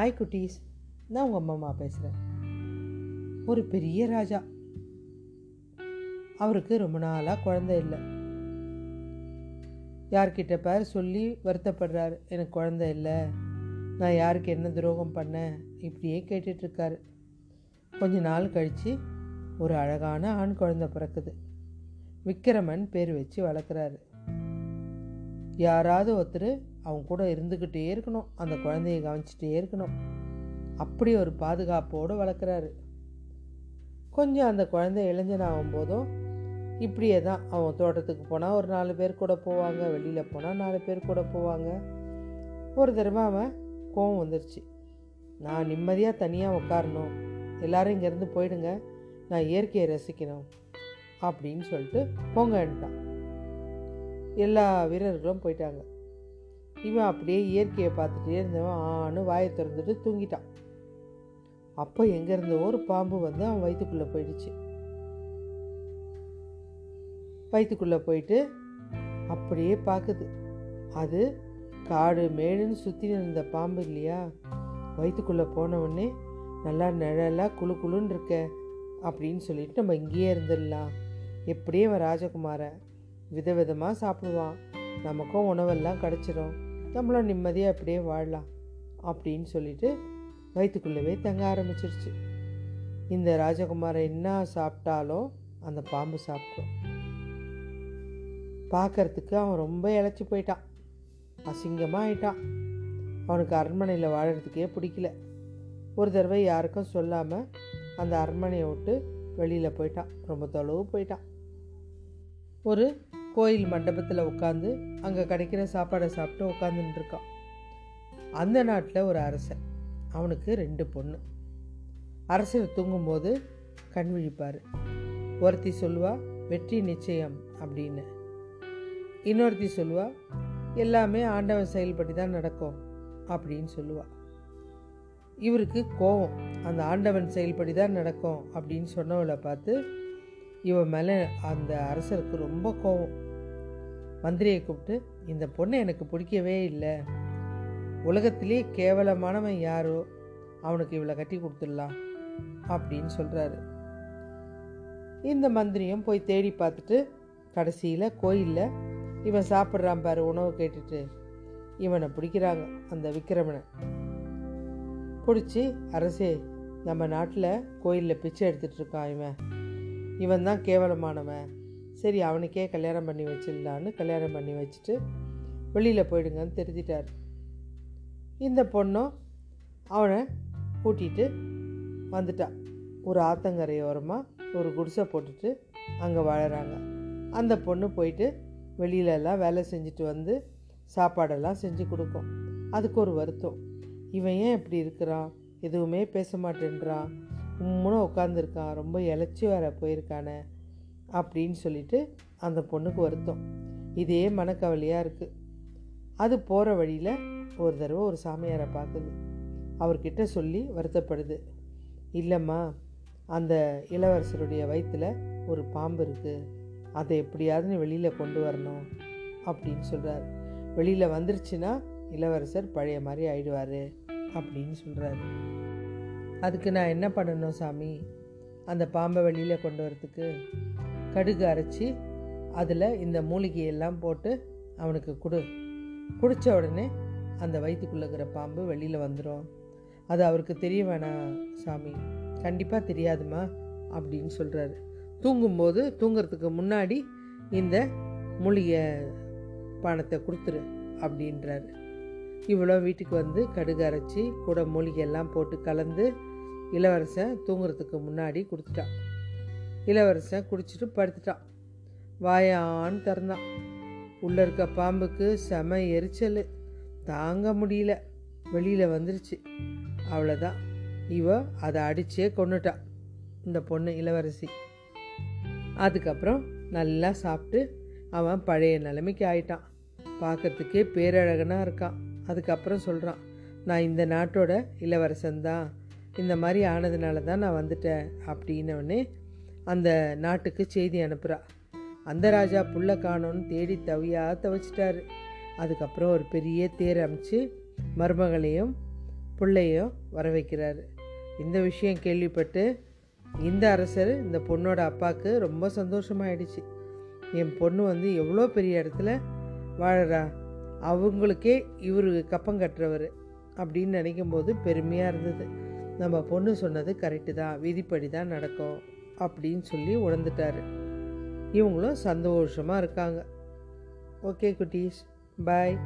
Hi குட்டீஸ் நான் உங்கள் அம்மா அம்மா பேசுகிறேன் ஒரு பெரிய ராஜா. அவருக்கு ரொம்ப நாளாக குழந்தை இல்லை. யார்கிட்ட பேர் சொல்லி வருத்தப்படுறாரு. எனக்கு குழந்தை இல்லை. நான் யாருக்கு என்ன துரோகம் பண்ணேன்? இப்படியே கேட்டுட்ருக்காரு கொஞ்ச நாள் கழித்து ஒரு அழகான ஆண் குழந்தை பிறக்குது. விக்கிரமன் பேர் வச்சு வளர்க்குறாரு. யாராவது ஒருத்தர் அவங்க கூட இருந்துக்கிட்டே இருக்கணும். அந்த குழந்தைய கவனிச்சிட்டே இருக்கணும். அப்படி ஒரு பாதுகாப்போடு வளர்க்குறாரு. கொஞ்சம் அந்த குழந்தை இளைஞனாகும் போதும் இப்படியே தான் அவன் தோட்டத்துக்கு போனால் ஒரு நாலு பேர் கூட போவாங்க வெளியில் போனால் நாலு பேர் கூட போவாங்க. ஒரு தடவை அவன் கோவம் வந்துருச்சு. நான் நிம்மதியாக தனியாக உட்காரணும் எல்லாரும் இங்கேருந்து போயிடுங்க. நான் இயற்கையை ரசிக்கணும் அப்படின்னு சொல்லிட்டு போங்கன்ட்டான். எல்லா வீரர்களும் போயிட்டாங்க. இவன் அப்படியே இயற்கையை பார்த்துட்டே இருந்தவன் ஆணு வாயை திறந்துட்டு தூங்கிட்டான். அப்போ எங்கேருந்தோ ஒரு பாம்பு வந்து அவன் வயிற்றுக்குள்ளே போயிடுச்சு. வயிற்றுக்குள்ளே போயிட்டு அப்படியே பார்க்குது. அது காடு மேடுன்னு சுற்றி இருந்த பாம்பு இல்லையா? வயிற்றுக்குள்ளே போனவுடனே நல்லா நிழலாக குழு குழுன்னு இருக்க அப்படின்னு சொல்லிட்டு நம்ம இங்கேயே இருந்துடலாம். எப்படியே அவன் ராஜகுமாரன் விதவிதமாக சாப்பிடுவான். நமக்கும் உணவெல்லாம் கிடச்சிரும். நம்மளும் நிம்மதியாக அப்படியே வாழலாம் அப்படின்னு சொல்லிட்டு வயிற்றுக்குள்ளவே தங்க ஆரம்பிச்சிருச்சு. இந்த ராஜகுமாரன் என்ன சாப்பிட்டாலும் அந்த பாம்பு சாப்பிட்டோம் பார்க்கறதுக்கு அவன் ரொம்ப இழைச்சி போயிட்டான். அசிங்கமாக ஆயிட்டான். அவனுக்கு அரண்மனையில் வாழறதுக்கே பிடிக்கல. ஒரு தடவை யாருக்கும் சொல்லாமல் அந்த அரண்மனையை விட்டு வெளியில் போயிட்டான். ரொம்ப தொலைவு போயிட்டான். ஒரு கோயில் மண்டபத்தில் உட்காந்து அங்கே கிடைக்கிற சாப்பாடை சாப்பிட்டு உட்காந்துட்டு இருக்கான் அந்த நாட்டில் ஒரு அரசன். அவனுக்கு ரெண்டு பொண்ணு. அரசர் தூங்கும்போது கண் விழிப்பார். ஒருத்தி சொல்லுவா வெற்றி நிச்சயம் அப்படின்னு. இன்னொருத்தி சொல்லுவா எல்லாமே ஆண்டவன் செயல்படி தான் நடக்கும் அப்படின்னு சொல்லுவா. இவருக்கு கோவம் அந்த ஆண்டவன் செயல்படி தான் நடக்கும் அப்படின்னு சொன்னவளை பார்த்து இவன் மேலே அந்த அரசருக்கு ரொம்ப கோபம் மந்திரியை கூப்பிட்டு இந்த பொண்ணை எனக்கு பிடிக்கவே இல்லை. உலகத்திலே கேவலமானவன் யாரோ? அவனுக்கு இவளை கட்டி கொடுத்துடலாம். அப்படின்னு சொல்கிறாரு இந்த மந்திரியும் போய் தேடி பார்த்துட்டு கடைசியில் கோயிலில் இவன் சாப்பிட்றான் பாரு உணவு கேட்டுட்டு. இவனை பிடிக்கிறாங்க அந்த விக்கிரமனை. பிடிச்சி அரசே நம்ம நாட்டில் கோயிலில் பிச்சை எடுத்துகிட்டு இருக்கான் இவன். இவன் தான் கேவலமானவன். சரி அவனுக்கே கல்யாணம் பண்ணி வச்சிடலான்னு கல்யாணம் பண்ணி வச்சுட்டு வெளியில் போயிடுங்கன்னு திருத்திட்டார். இந்த பொண்ணும் அவனை கூட்டிகிட்டு வந்துட்டான் ஒரு ஆத்தங்கரையோரமாக ஒரு குடிசை போட்டுட்டு அங்கே வாழறாங்க. அந்த பொண்ணு போயிட்டு வெளியிலலாம் வேலை செஞ்சுட்டு வந்து சாப்பாடெல்லாம் செஞ்சு கொடுக்கும். அதுக்கு ஒரு வருத்தம். இவன் ஏன் இப்படி இருக்கிறான்? எதுவுமே பேச மாட்டேன்றான். உம்முன்னு உட்காந்துருக்கான் ரொம்ப இழைச்சி வர போயிருக்கானே அப்படின்னு சொல்லிட்டு அந்த பொண்ணுக்கு வருத்தம். இதே மனக்கவலையாக இருக்குது அது போகிற வழியில் ஒரு தடவை ஒரு சாமியாரை பார்க்குது அவர்கிட்ட சொல்லி வருத்தப்படுது. இல்லைம்மா அந்த இளவரசருடைய வயிற்றில் ஒரு பாம்பு இருக்குது அதை எப்படியாவது வெளியில் கொண்டு வரணும் அப்படின்னு சொல்கிறார் வெளியில் வந்துருச்சுன்னா இளவரசர் பழைய மாதிரி ஆயிடுவார் அப்படின்னு சொல்கிறாரு அதுக்கு நான் என்ன பண்ணணும் சாமி? அந்த பாம்பை வெளியில் கொண்டு வரத்துக்கு கடுகு அரைச்சி அதில் இந்த மூலிகையெல்லாம் போட்டு அவனுக்கு கொடு. குடித்த உடனே அந்த வயிற்றுக்குள்ளே இருக்கிற பாம்பு வெளியில் வந்துடும் அது அவருக்கு தெரிய வேணாம் சாமி. கண்டிப்பாக தெரியாதுமா அப்படின்னு சொல்கிறாரு தூங்கும்போது தூங்குறதுக்கு முன்னாடி இந்த மூலிகை பானத்தை கொடுத்துரு அப்படின்றாரு. இவ்வளோ வீட்டுக்கு வந்து கடுகு அரைச்சி கூட மூலிகையெல்லாம் போட்டு கலந்து இளவரசன் தூங்குறதுக்கு முன்னாடி கொடுத்துட்டான் இளவரசன் குடிச்சிட்டு படுத்துட்டான். வாயான்னு திறந்தான். உள்ளே இருக்க பாம்புக்கு செம எரிச்சல். தாங்க முடியல. வெளியில் வந்துருச்சு. அவ்வளோதான் இவ அதை அடிச்சே கொண்டுட்டான் இந்த பொண்ணு இளவரசி. அதுக்கப்புறம் நல்லா சாப்பிட்டு அவன் பழைய நிலைமைக்கு ஆயிட்டான். பார்க்கறதுக்கே பேரழகனாக இருக்கான். அதுக்கப்புறம் சொல்கிறான் நான் இந்த நாட்டோட இளவரசன் தான். இந்த மாதிரி ஆனதுனால தான் நான் வந்துட்டேன் அப்படின்னவொடனே அந்த நாட்டுக்கு செய்தி அனுப்புகிறா அந்த ராஜா புள்ள காணோன்னு தேடி தவியாக தவிச்சிட்டாரு. அதுக்கப்புறம் ஒரு பெரிய தேர் அமைச்சு மருமகளையும் பிள்ளையும் வர வைக்கிறாரு. இந்த விஷயம் கேள்விப்பட்டு இந்த அரசர் இந்த பொண்ணோட அப்பாவுக்கு ரொம்ப சந்தோஷமாயிடுச்சு. என் பொண்ணு வந்து எவ்வளோ பெரிய இடத்துல வாழறா? அவங்களுக்கே இவர் கப்பம் கட்டுறவர் அப்படின்னு நினைக்கும் போது பெருமையாக இருந்தது. நம்ம பொண்ணு சொன்னது கரெக்டு தான் விதிப்படி தான் நடக்கும் அப்படின்னு சொல்லி உணர்ந்துட்டாரு. இவங்களும் சந்தோஷமாக இருக்காங்க. ஓகே குட்டீஸ். பாய்